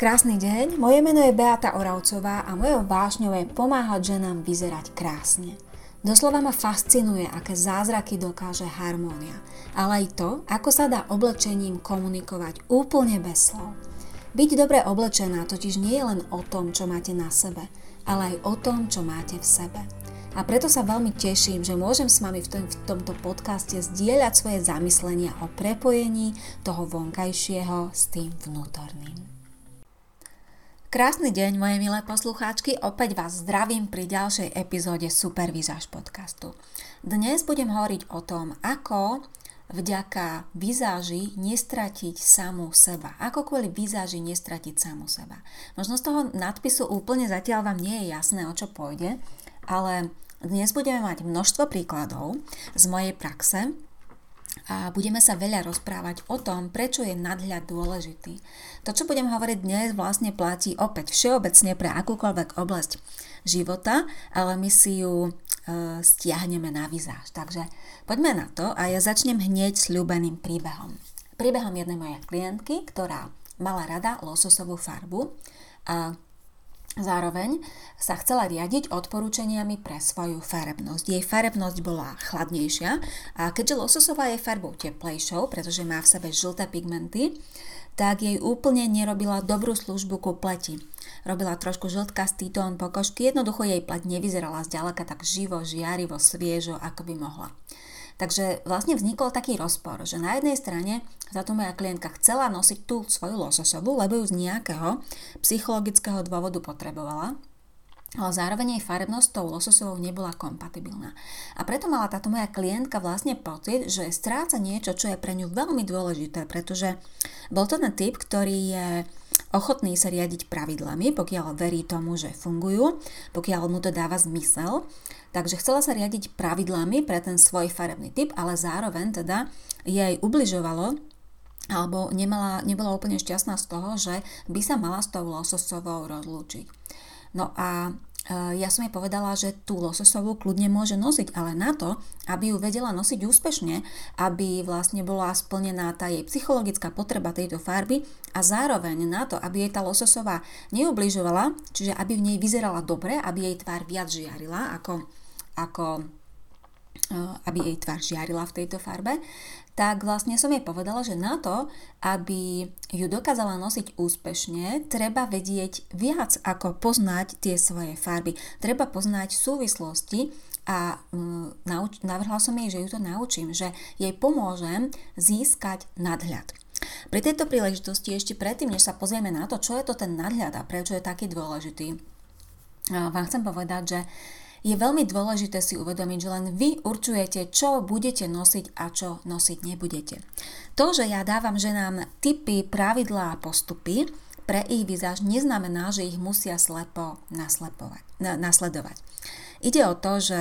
Krásny deň, moje meno je Beata Oravcová a mojou vášňou je pomáhať ženám vyzerať krásne. Doslova ma fascinuje, aké zázraky dokáže harmónia, ale aj to, ako sa dá oblečením komunikovať úplne bez slov. Byť dobre oblečená totiž nie je len o tom, čo máte na sebe, ale aj o tom, čo máte v sebe. A preto sa veľmi teším, že môžem s vami v, tom, v tomto podcaste zdieľať svoje zamyslenia o prepojení toho vonkajšieho s tým vnútorným. Krásny deň, moje milé poslucháčky, opäť vás zdravím pri ďalšej epizóde Supervizáž podcastu. Dnes budem hovoriť o tom, ako vďaka vizáži nestratiť samú seba. Ako kvôli vizáži nestratiť samú seba. Možno z toho nadpisu úplne zatiaľ vám nie je jasné, o čo pôjde, ale dnes budeme mať množstvo príkladov z mojej praxe, a budeme sa veľa rozprávať o tom, prečo je nadhľad dôležitý. To, čo budem hovoriť dnes, vlastne platí opäť všeobecne pre akúkoľvek oblasť života, ale my si ju e, stiahneme na vizáž. Takže poďme na to a ja začnem hneď s ľúbeným príbehom. Príbehom jednej mojej klientky, ktorá mala rada lososovú farbu a Zároveň sa chcela riadiť odporúčaniami pre svoju farebnosť. Jej farebnosť bola chladnejšia a keďže lososová je farbou teplejšou, pretože má v sebe žlté pigmenty, tak jej úplne nerobila dobrú službu ku pleti. Robila trošku žltkastý tón pokožky, jednoducho jej pleť nevyzerala zďaleka tak živo, žiarivo, sviežo, ako by mohla. Takže vlastne vznikol taký rozpor, že na jednej strane za to moja klientka chcela nosiť tú svoju lososovú, lebo ju z nejakého psychologického dôvodu potrebovala, ale zároveň jej farebnosť tou lososovou nebola kompatibilná. A preto mala táto moja klientka vlastne pocit, že stráca niečo, čo je pre ňu veľmi dôležité, pretože bol to ten typ, ktorý je ochotný sa riadiť pravidlami, pokiaľ verí tomu, že fungujú, pokiaľ mu to dáva zmysel Takže chcela sa riadiť pravidlami pre ten svoj farebný typ, ale zároveň teda jej ubližovalo alebo nemala, nebola úplne šťastná z toho, že by sa mala s tou lososovou rozlúčiť. No a ja som jej povedala, že tú lososovú kľudne môže nosiť, ale na to, aby ju vedela nosiť úspešne, aby vlastne bola splnená tá jej psychologická potreba tejto farby a zároveň na to, aby jej tá lososová neubližovala, čiže aby v nej vyzerala dobre, aby jej tvár viac žiarila ako ako eh, aby jej tvár žiarila v tejto farbe, tak vlastne som jej povedala, že na to, aby ju dokázala nosiť úspešne, treba vedieť viac ako poznať tie svoje farby. Treba poznať súvislosti a mm, nauč- navrhla som jej, že ju to naučím, že jej pomôžem získať nadhľad. Pri tejto príležitosti ešte predtým, než sa pozrieme na to, čo je to ten nadhľad a prečo je taký dôležitý, vám chcem povedať, že je veľmi dôležité si uvedomiť, že len vy určujete, čo budete nosiť a čo nosiť nebudete. To, že ja dávam ženám typy, pravidlá a postupy pre ich vizáž, neznamená, že ich musia slepo nasledovať. Ide o to, že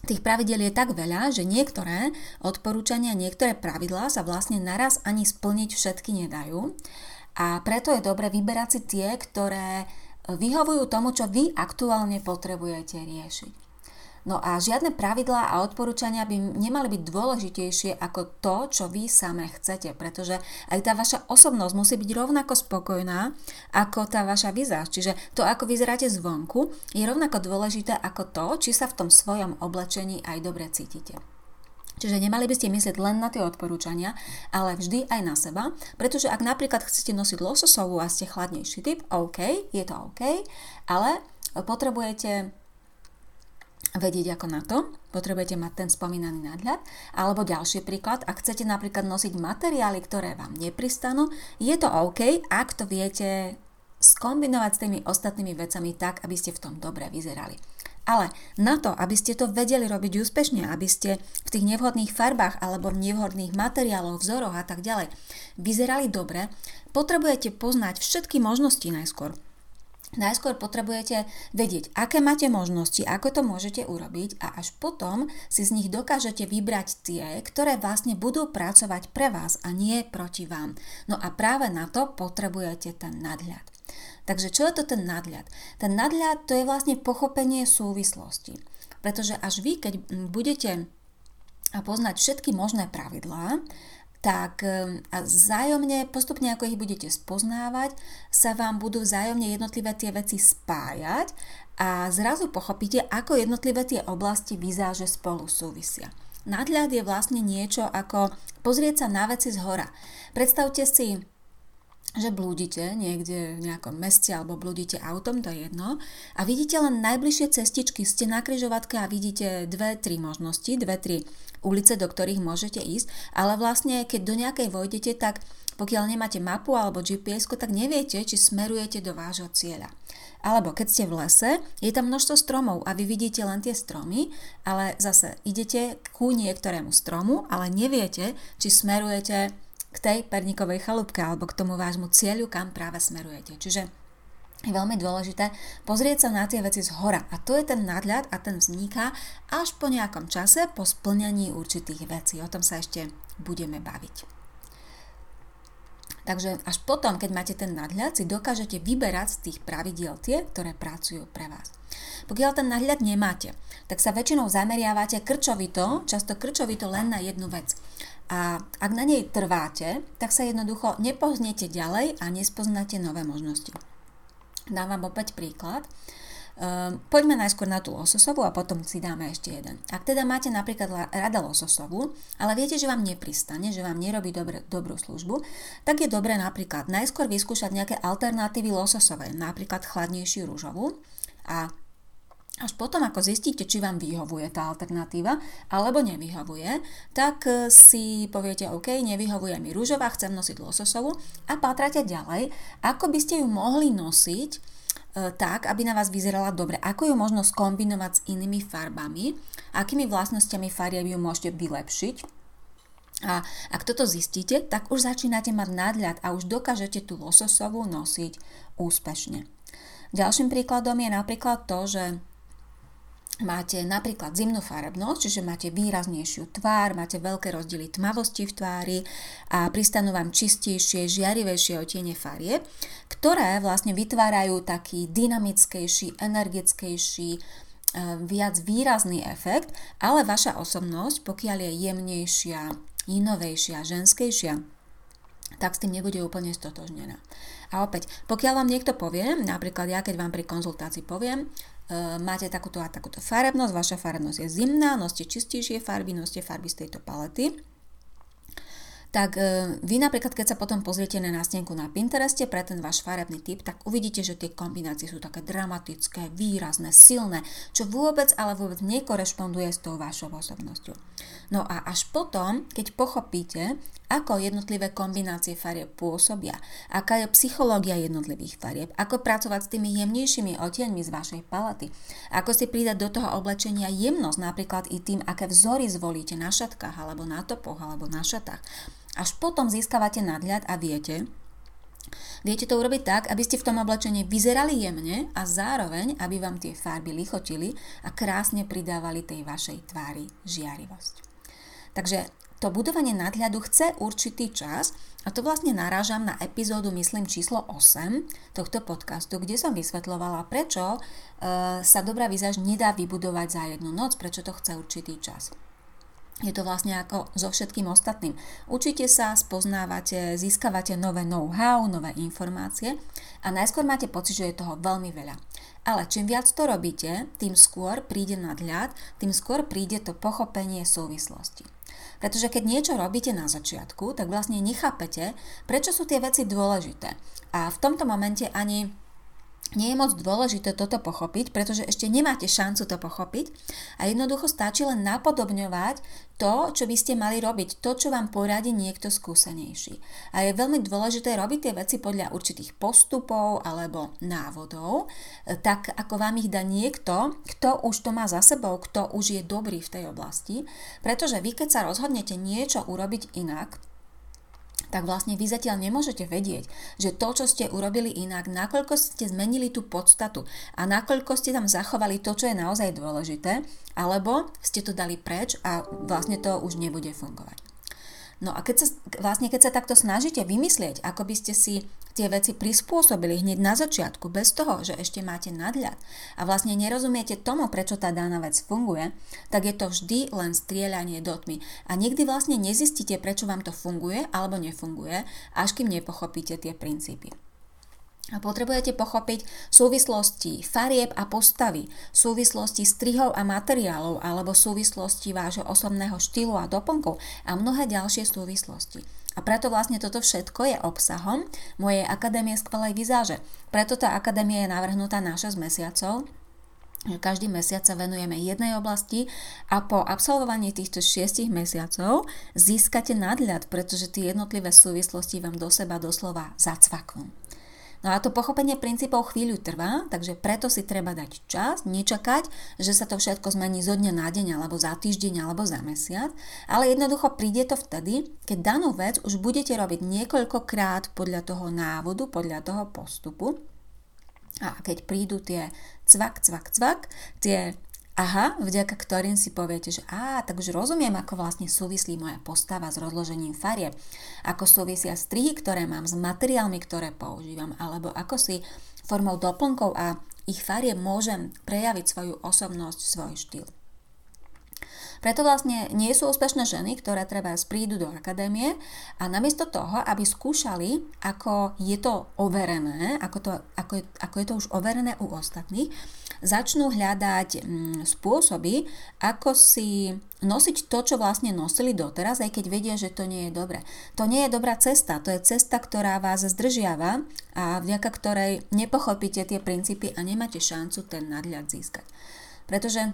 Tých pravidel je tak veľa, že niektoré odporúčania, niektoré pravidlá sa vlastne naraz ani splniť všetky nedajú. A preto je dobre vyberať si tie, ktoré vyhovujú tomu, čo vy aktuálne potrebujete riešiť. No a žiadne pravidlá a odporúčania by nemali byť dôležitejšie ako to, čo vy same chcete, pretože aj tá vaša osobnosť musí byť rovnako spokojná ako tá vaša vizáž. Čiže to, ako vyzeráte zvonku, je rovnako dôležité ako to, či sa v tom svojom oblečení aj dobre cítite. Čiže nemali by ste myslieť len na tie odporúčania, ale vždy aj na seba, pretože ak napríklad chcete nosiť lososovú a ste chladnejší typ, OK, je to OK, ale potrebujete vedieť ako na to, potrebujete mať ten spomínaný nadhľad, alebo ďalší príklad, ak chcete napríklad nosiť materiály, ktoré vám nepristanú, je to OK, ak to viete skombinovať s tými ostatnými vecami tak, aby ste v tom dobre vyzerali. Ale na to, aby ste to vedeli robiť úspešne, aby ste v tých nevhodných farbách alebo v nevhodných materiáloch, vzoroch a tak ďalej vyzerali dobre, potrebujete poznať všetky možnosti najskôr. Najskôr potrebujete vedieť, aké máte možnosti, ako to môžete urobiť a až potom si z nich dokážete vybrať tie, ktoré vlastne budú pracovať pre vás a nie proti vám. No a práve na to potrebujete ten nadhľad. Takže čo je to ten nadhľad? Ten nadhľad to je vlastne pochopenie súvislosti. Pretože až vy, keď budete poznať všetky možné pravidlá, tak a vzájomne, postupne ako ich budete spoznávať, sa vám budú vzájomne jednotlivé tie veci spájať a zrazu pochopíte, ako jednotlivé tie oblasti vizáže spolu súvisia. Nadhľad je vlastne niečo ako pozrieť sa na veci z hora. Predstavte si že blúdite niekde v nejakom meste alebo blúdite autom, to je jedno, a vidíte len najbližšie cestičky, ste na kryžovatke a vidíte dve, tri možnosti, dve, tri ulice, do ktorých môžete ísť, ale vlastne keď do nejakej vojdete, tak pokiaľ nemáte mapu alebo gps tak neviete, či smerujete do vášho cieľa. Alebo keď ste v lese, je tam množstvo stromov a vy vidíte len tie stromy, ale zase idete ku niektorému stromu, ale neviete, či smerujete k tej perníkovej chalúbke alebo k tomu vášmu cieľu, kam práve smerujete. Čiže je veľmi dôležité pozrieť sa na tie veci z hora. A to je ten nadľad a ten vzniká až po nejakom čase, po splnení určitých vecí. O tom sa ešte budeme baviť. Takže až potom, keď máte ten nadhľad, si dokážete vyberať z tých pravidiel tie, ktoré pracujú pre vás. Pokiaľ ten nadhľad nemáte, tak sa väčšinou zameriavate krčovito, často krčovito len na jednu vec. A ak na nej trváte, tak sa jednoducho nepohnete ďalej a nespoznáte nové možnosti. Dám vám opäť príklad. Um, poďme najskôr na tú lososovú a potom si dáme ešte jeden. Ak teda máte napríklad rada lososovú, ale viete, že vám nepristane, že vám nerobí dobre, dobrú službu, tak je dobré napríklad najskôr vyskúšať nejaké alternatívy lososovej, napríklad chladnejšiu rúžovú a až potom, ako zistíte, či vám vyhovuje tá alternatíva alebo nevyhovuje, tak e, si poviete, OK, nevyhovuje mi rúžová, chcem nosiť lososovú a pátrate ďalej, ako by ste ju mohli nosiť e, tak, aby na vás vyzerala dobre. Ako ju možno skombinovať s inými farbami, akými vlastnosťami farieb ju môžete vylepšiť. A ak toto zistíte, tak už začínate mať nadľad a už dokážete tú lososovú nosiť úspešne. Ďalším príkladom je napríklad to, že máte napríklad zimnú farebnosť, čiže máte výraznejšiu tvár, máte veľké rozdiely tmavosti v tvári a pristanú vám čistejšie, žiarivejšie otiene farie, ktoré vlastne vytvárajú taký dynamickejší, energickejší, e, viac výrazný efekt, ale vaša osobnosť, pokiaľ je jemnejšia, inovejšia, ženskejšia, tak s tým nebude úplne stotožnená. A opäť, pokiaľ vám niekto povie, napríklad ja keď vám pri konzultácii poviem, máte takúto a takúto farebnosť, vaša farebnosť je zimná, noste čistejšie farby, noste farby z tejto palety, tak e, vy napríklad, keď sa potom pozriete na nástenku na Pintereste pre ten váš farebný typ, tak uvidíte, že tie kombinácie sú také dramatické, výrazné, silné, čo vôbec, ale vôbec nekorešponduje s tou vašou osobnosťou. No a až potom, keď pochopíte, ako jednotlivé kombinácie farieb pôsobia, aká je psychológia jednotlivých farieb, ako pracovať s tými jemnejšími odtieňmi z vašej palaty, ako si pridať do toho oblečenia jemnosť, napríklad i tým, aké vzory zvolíte na šatkách, alebo na topoch, alebo na šatách. Až potom získavate nadhľad a viete, Viete to urobiť tak, aby ste v tom oblečení vyzerali jemne a zároveň, aby vám tie farby lichotili a krásne pridávali tej vašej tvári žiarivosť. Takže to budovanie nadhľadu chce určitý čas a to vlastne narážam na epizódu, myslím, číslo 8 tohto podcastu, kde som vysvetlovala, prečo e, sa dobrá výzaž nedá vybudovať za jednu noc, prečo to chce určitý čas. Je to vlastne ako so všetkým ostatným. Učíte sa, spoznávate, získavate nové know-how, nové informácie a najskôr máte pocit, že je toho veľmi veľa. Ale čím viac to robíte, tým skôr príde nadhľad, tým skôr príde to pochopenie súvislosti. Pretože keď niečo robíte na začiatku, tak vlastne nechápete, prečo sú tie veci dôležité. A v tomto momente ani nie je moc dôležité toto pochopiť, pretože ešte nemáte šancu to pochopiť a jednoducho stačí len napodobňovať to, čo by ste mali robiť, to, čo vám poradí niekto skúsenejší. A je veľmi dôležité robiť tie veci podľa určitých postupov alebo návodov, tak ako vám ich dá niekto, kto už to má za sebou, kto už je dobrý v tej oblasti, pretože vy keď sa rozhodnete niečo urobiť inak, tak vlastne vy zatiaľ nemôžete vedieť, že to, čo ste urobili inak, nakoľko ste zmenili tú podstatu a nakoľko ste tam zachovali to, čo je naozaj dôležité, alebo ste to dali preč a vlastne to už nebude fungovať. No a keď sa, vlastne keď sa takto snažíte vymyslieť, ako by ste si tie veci prispôsobili hneď na začiatku, bez toho, že ešte máte nadľad a vlastne nerozumiete tomu, prečo tá daná vec funguje, tak je to vždy len strieľanie do tmy. A nikdy vlastne nezistíte, prečo vám to funguje alebo nefunguje, až kým nepochopíte tie princípy. A potrebujete pochopiť súvislosti farieb a postavy, súvislosti strihov a materiálov alebo súvislosti vášho osobného štýlu a doplnkov a mnohé ďalšie súvislosti. A preto vlastne toto všetko je obsahom mojej Akadémie skvelej vizáže. Preto tá akadémia je navrhnutá na 6 mesiacov, každý mesiac sa venujeme jednej oblasti a po absolvovaní týchto 6 mesiacov získate nadľad, pretože tie jednotlivé súvislosti vám do seba doslova zacvaknú. No a to pochopenie princípov chvíľu trvá, takže preto si treba dať čas, nečakať, že sa to všetko zmení zo dňa na deň, alebo za týždeň, alebo za mesiac, ale jednoducho príde to vtedy, keď danú vec už budete robiť niekoľkokrát podľa toho návodu, podľa toho postupu. A keď prídu tie cvak, cvak, cvak, tie aha, vďaka ktorým si poviete, že á, tak už rozumiem, ako vlastne súvislí moja postava s rozložením farieb, ako súvisia strihy, ktoré mám s materiálmi, ktoré používam, alebo ako si formou doplnkov a ich farieb môžem prejaviť svoju osobnosť, svoj štýl. Preto vlastne nie sú úspešné ženy, ktoré treba prídu do akadémie a namiesto toho, aby skúšali, ako je to overené, ako, to, ako, je, ako je to už overené u ostatných, začnú hľadať mm, spôsoby, ako si nosiť to, čo vlastne nosili doteraz, aj keď vedia, že to nie je dobré. To nie je dobrá cesta, to je cesta, ktorá vás zdržiava a vďaka ktorej nepochopíte tie princípy a nemáte šancu ten nadľad získať. Pretože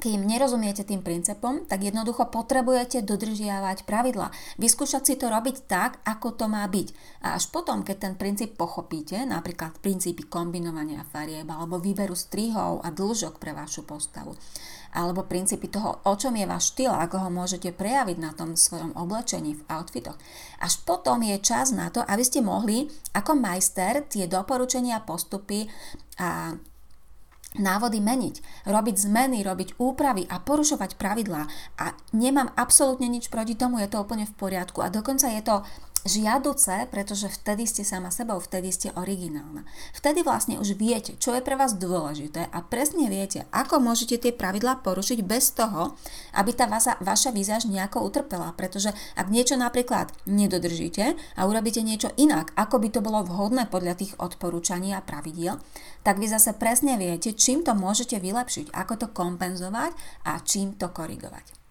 keď im nerozumiete tým princípom, tak jednoducho potrebujete dodržiavať pravidla. Vyskúšať si to robiť tak, ako to má byť. A až potom, keď ten princíp pochopíte, napríklad princípy kombinovania farieb alebo výberu strihov a dĺžok pre vašu postavu, alebo princípy toho, o čom je váš štýl, ako ho môžete prejaviť na tom svojom oblečení v outfitoch. Až potom je čas na to, aby ste mohli ako majster tie doporučenia, postupy a návody meniť, robiť zmeny, robiť úpravy a porušovať pravidlá. A nemám absolútne nič proti tomu, je to úplne v poriadku. A dokonca je to žiaduce, pretože vtedy ste sama sebou, vtedy ste originálna. Vtedy vlastne už viete, čo je pre vás dôležité a presne viete, ako môžete tie pravidlá porušiť bez toho, aby tá vaša, vaša výzaž nejako utrpela. Pretože ak niečo napríklad nedodržíte a urobíte niečo inak, ako by to bolo vhodné podľa tých odporúčaní a pravidiel, tak vy zase presne viete, čím to môžete vylepšiť, ako to kompenzovať a čím to korigovať.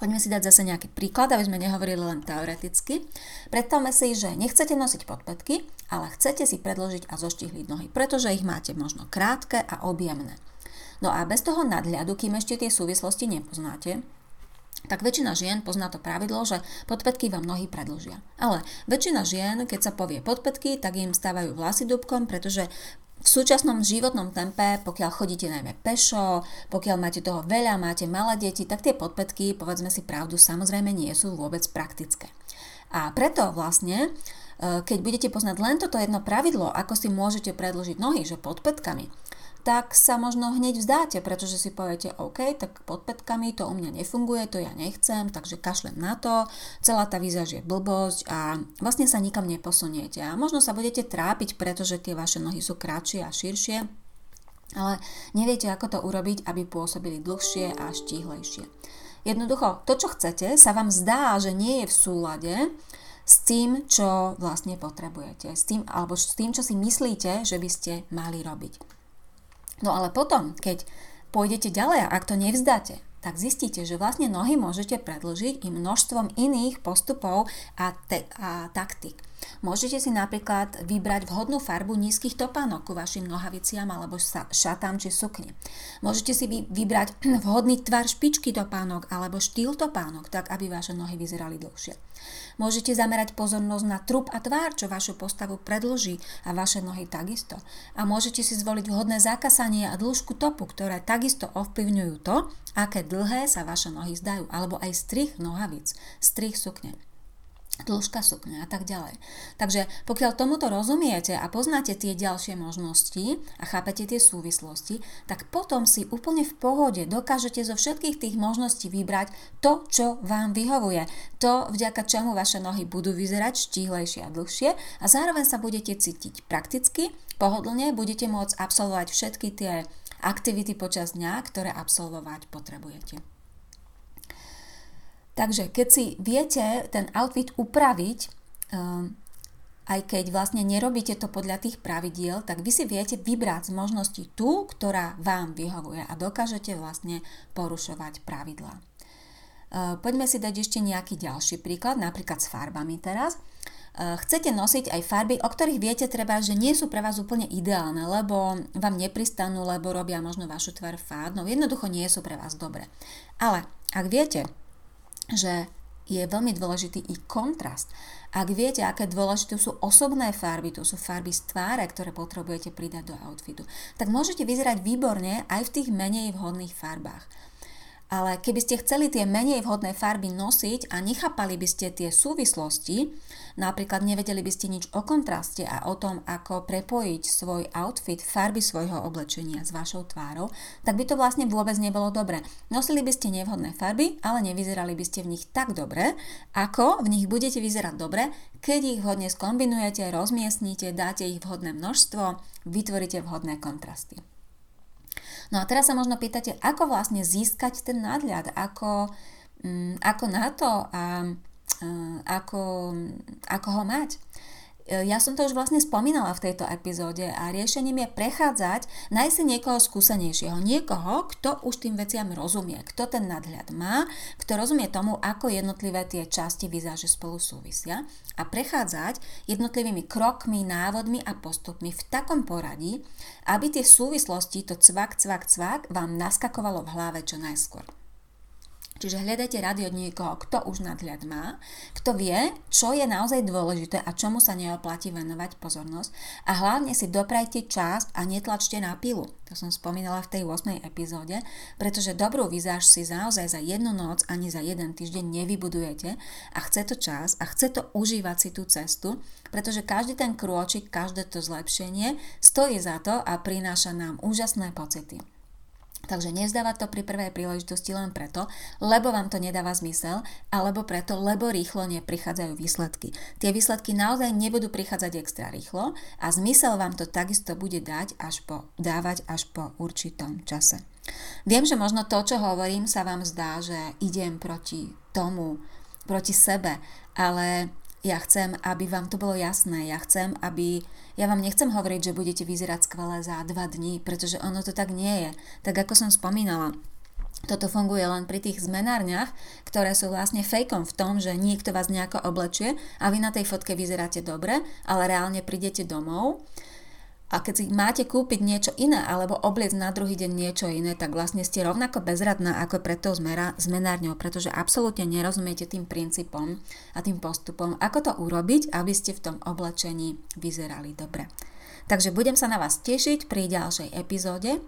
Poďme si dať zase nejaký príklad, aby sme nehovorili len teoreticky. Predstavme si, že nechcete nosiť podpätky, ale chcete si predložiť a zoštihliť nohy, pretože ich máte možno krátke a objemné. No a bez toho nadhľadu, kým ešte tie súvislosti nepoznáte, tak väčšina žien pozná to pravidlo, že podpätky vám nohy predlžia. Ale väčšina žien, keď sa povie podpätky, tak im stávajú vlasy dubkom, pretože v súčasnom životnom tempe, pokiaľ chodíte najmä pešo, pokiaľ máte toho veľa, máte malé deti, tak tie podpätky, povedzme si pravdu, samozrejme nie sú vôbec praktické. A preto vlastne, e, keď budete poznať len toto jedno pravidlo, ako si môžete predložiť nohy, že podpätkami, tak sa možno hneď vzdáte, pretože si poviete, OK, tak pod petkami to u mňa nefunguje, to ja nechcem, takže kašlem na to, celá tá výzaž je blbosť a vlastne sa nikam neposuniete. A možno sa budete trápiť, pretože tie vaše nohy sú kratšie a širšie, ale neviete, ako to urobiť, aby pôsobili dlhšie a štíhlejšie. Jednoducho, to, čo chcete, sa vám zdá, že nie je v súlade s tým, čo vlastne potrebujete, s tým, alebo s tým, čo si myslíte, že by ste mali robiť. No ale potom, keď pôjdete ďalej a ak to nevzdáte, tak zistíte, že vlastne nohy môžete predlžiť i množstvom iných postupov a, te- a taktik. Môžete si napríklad vybrať vhodnú farbu nízkych topánok ku vašim nohaviciam alebo šatám či sukni. Môžete si vybrať vhodný tvar špičky topánok alebo štýl topánok, tak aby vaše nohy vyzerali dlhšie. Môžete zamerať pozornosť na trup a tvár, čo vašu postavu predlží a vaše nohy takisto. A môžete si zvoliť vhodné zakasanie a dĺžku topu, ktoré takisto ovplyvňujú to, aké dlhé sa vaše nohy zdajú, alebo aj strich nohavic, strich sukne. Dĺžka sukňa a tak ďalej. Takže pokiaľ tomuto rozumiete a poznáte tie ďalšie možnosti a chápete tie súvislosti, tak potom si úplne v pohode dokážete zo všetkých tých možností vybrať to, čo vám vyhovuje. To, vďaka čomu vaše nohy budú vyzerať štíhlejšie a dlhšie a zároveň sa budete cítiť prakticky, pohodlne, budete môcť absolvovať všetky tie aktivity počas dňa, ktoré absolvovať potrebujete. Takže keď si viete ten outfit upraviť, um, aj keď vlastne nerobíte to podľa tých pravidiel, tak vy si viete vybrať z možnosti tú, ktorá vám vyhovuje a dokážete vlastne porušovať pravidlá. Uh, poďme si dať ešte nejaký ďalší príklad, napríklad s farbami teraz. Uh, chcete nosiť aj farby, o ktorých viete treba, že nie sú pre vás úplne ideálne, lebo vám nepristanú, lebo robia možno vašu tvár fádnou, jednoducho nie sú pre vás dobre. Ale ak viete, že je veľmi dôležitý i kontrast. Ak viete, aké dôležité sú osobné farby, to sú farby z tváre, ktoré potrebujete pridať do outfitu, tak môžete vyzerať výborne aj v tých menej vhodných farbách. Ale keby ste chceli tie menej vhodné farby nosiť a nechápali by ste tie súvislosti, napríklad nevedeli by ste nič o kontraste a o tom, ako prepojiť svoj outfit, farby svojho oblečenia s vašou tvárou, tak by to vlastne vôbec nebolo dobre. Nosili by ste nevhodné farby, ale nevyzerali by ste v nich tak dobre, ako v nich budete vyzerať dobre, keď ich vhodne skombinujete, rozmiestnite, dáte ich vhodné množstvo, vytvoríte vhodné kontrasty. No a teraz sa možno pýtate, ako vlastne získať ten nadhľad, ako, um, ako na to a uh, ako, ako ho mať. E, ja som to už vlastne spomínala v tejto epizóde a riešením je prechádzať, nájsť si niekoho skúsenejšieho, niekoho, kto už tým veciam rozumie, kto ten nadhľad má, kto rozumie tomu, ako jednotlivé tie časti vizáže spolu súvisia a prechádzať jednotlivými krokmi, návodmi a postupmi v takom poradí, aby tie súvislosti, to cvak, cvak, cvak vám naskakovalo v hlave čo najskôr. Čiže hľadajte rady od niekoho, kto už nadhľad má, kto vie, čo je naozaj dôležité a čomu sa neoplatí venovať pozornosť a hlavne si doprajte čas a netlačte na pilu. To som spomínala v tej 8. epizóde, pretože dobrú vizáž si naozaj za jednu noc ani za jeden týždeň nevybudujete a chce to čas a chce to užívať si tú cestu, pretože každý ten krôčik, každé to zlepšenie stojí za to a prináša nám úžasné pocity. Takže nezdávať to pri prvej príležitosti len preto, lebo vám to nedáva zmysel, alebo preto, lebo rýchlo neprichádzajú výsledky. Tie výsledky naozaj nebudú prichádzať extra rýchlo a zmysel vám to takisto bude dať až po, dávať až po určitom čase. Viem, že možno to, čo hovorím, sa vám zdá, že idem proti tomu, proti sebe, ale ja chcem, aby vám to bolo jasné. Ja chcem, aby... Ja vám nechcem hovoriť, že budete vyzerať skvelé za dva dní, pretože ono to tak nie je. Tak ako som spomínala, toto funguje len pri tých zmenárniach, ktoré sú vlastne fejkom v tom, že niekto vás nejako oblečie a vy na tej fotke vyzeráte dobre, ale reálne prídete domov a keď si máte kúpiť niečo iné alebo obliecť na druhý deň niečo iné, tak vlastne ste rovnako bezradná ako pred tou zmera, zmenárňou, pretože absolútne nerozumiete tým princípom a tým postupom, ako to urobiť, aby ste v tom oblečení vyzerali dobre. Takže budem sa na vás tešiť pri ďalšej epizóde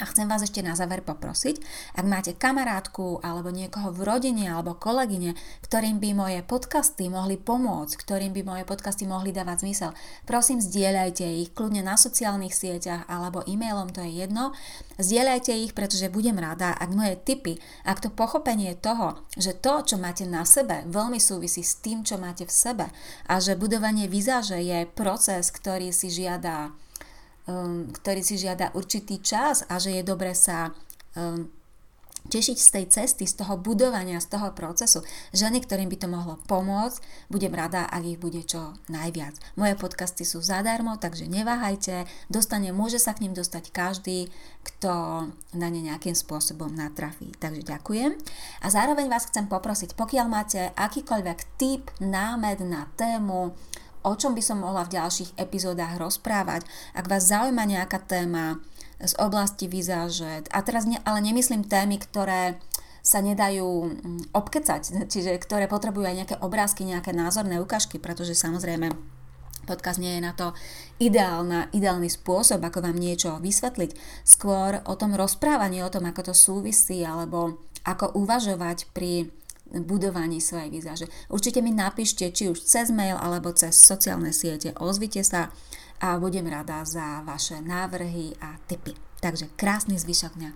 a chcem vás ešte na záver poprosiť, ak máte kamarátku alebo niekoho v rodine alebo kolegyne, ktorým by moje podcasty mohli pomôcť, ktorým by moje podcasty mohli dávať zmysel, prosím zdieľajte ich kľudne na sociálnych sieťach alebo e-mailom, to je jedno. Zdieľajte ich, pretože budem rada, ak moje tipy, ak to pochopenie toho, že to, čo máte na sebe, veľmi súvisí s tým, čo máte v sebe a že budovanie vizáže je proces, ktorý si žiada ktorý si žiada určitý čas a že je dobre sa um, tešiť z tej cesty, z toho budovania, z toho procesu. Ženy, ktorým by to mohlo pomôcť, budem rada, ak ich bude čo najviac. Moje podcasty sú zadarmo, takže neváhajte, dostane, môže sa k ním dostať každý, kto na ne nejakým spôsobom natrafí. Takže ďakujem. A zároveň vás chcem poprosiť, pokiaľ máte akýkoľvek tip, námed na tému, o čom by som mohla v ďalších epizódach rozprávať. Ak vás zaujíma nejaká téma z oblasti vizáže, a teraz ne, ale nemyslím témy, ktoré sa nedajú mm, obkecať, čiže ktoré potrebujú aj nejaké obrázky, nejaké názorné ukážky, pretože samozrejme podcast nie je na to ideálna, ideálny spôsob, ako vám niečo vysvetliť. Skôr o tom rozprávanie, o tom, ako to súvisí, alebo ako uvažovať pri budovaní svojej výzaže. Určite mi napíšte, či už cez mail alebo cez sociálne siete. Ozvite sa a budem rada za vaše návrhy a tipy. Takže krásny zvyšok dňa.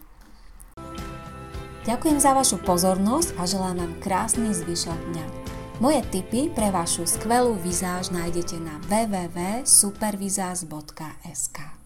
Ďakujem za vašu pozornosť a želám vám krásny zvyšok dňa. Moje tipy pre vašu skvelú vizáž nájdete na www.supervizaz.sk.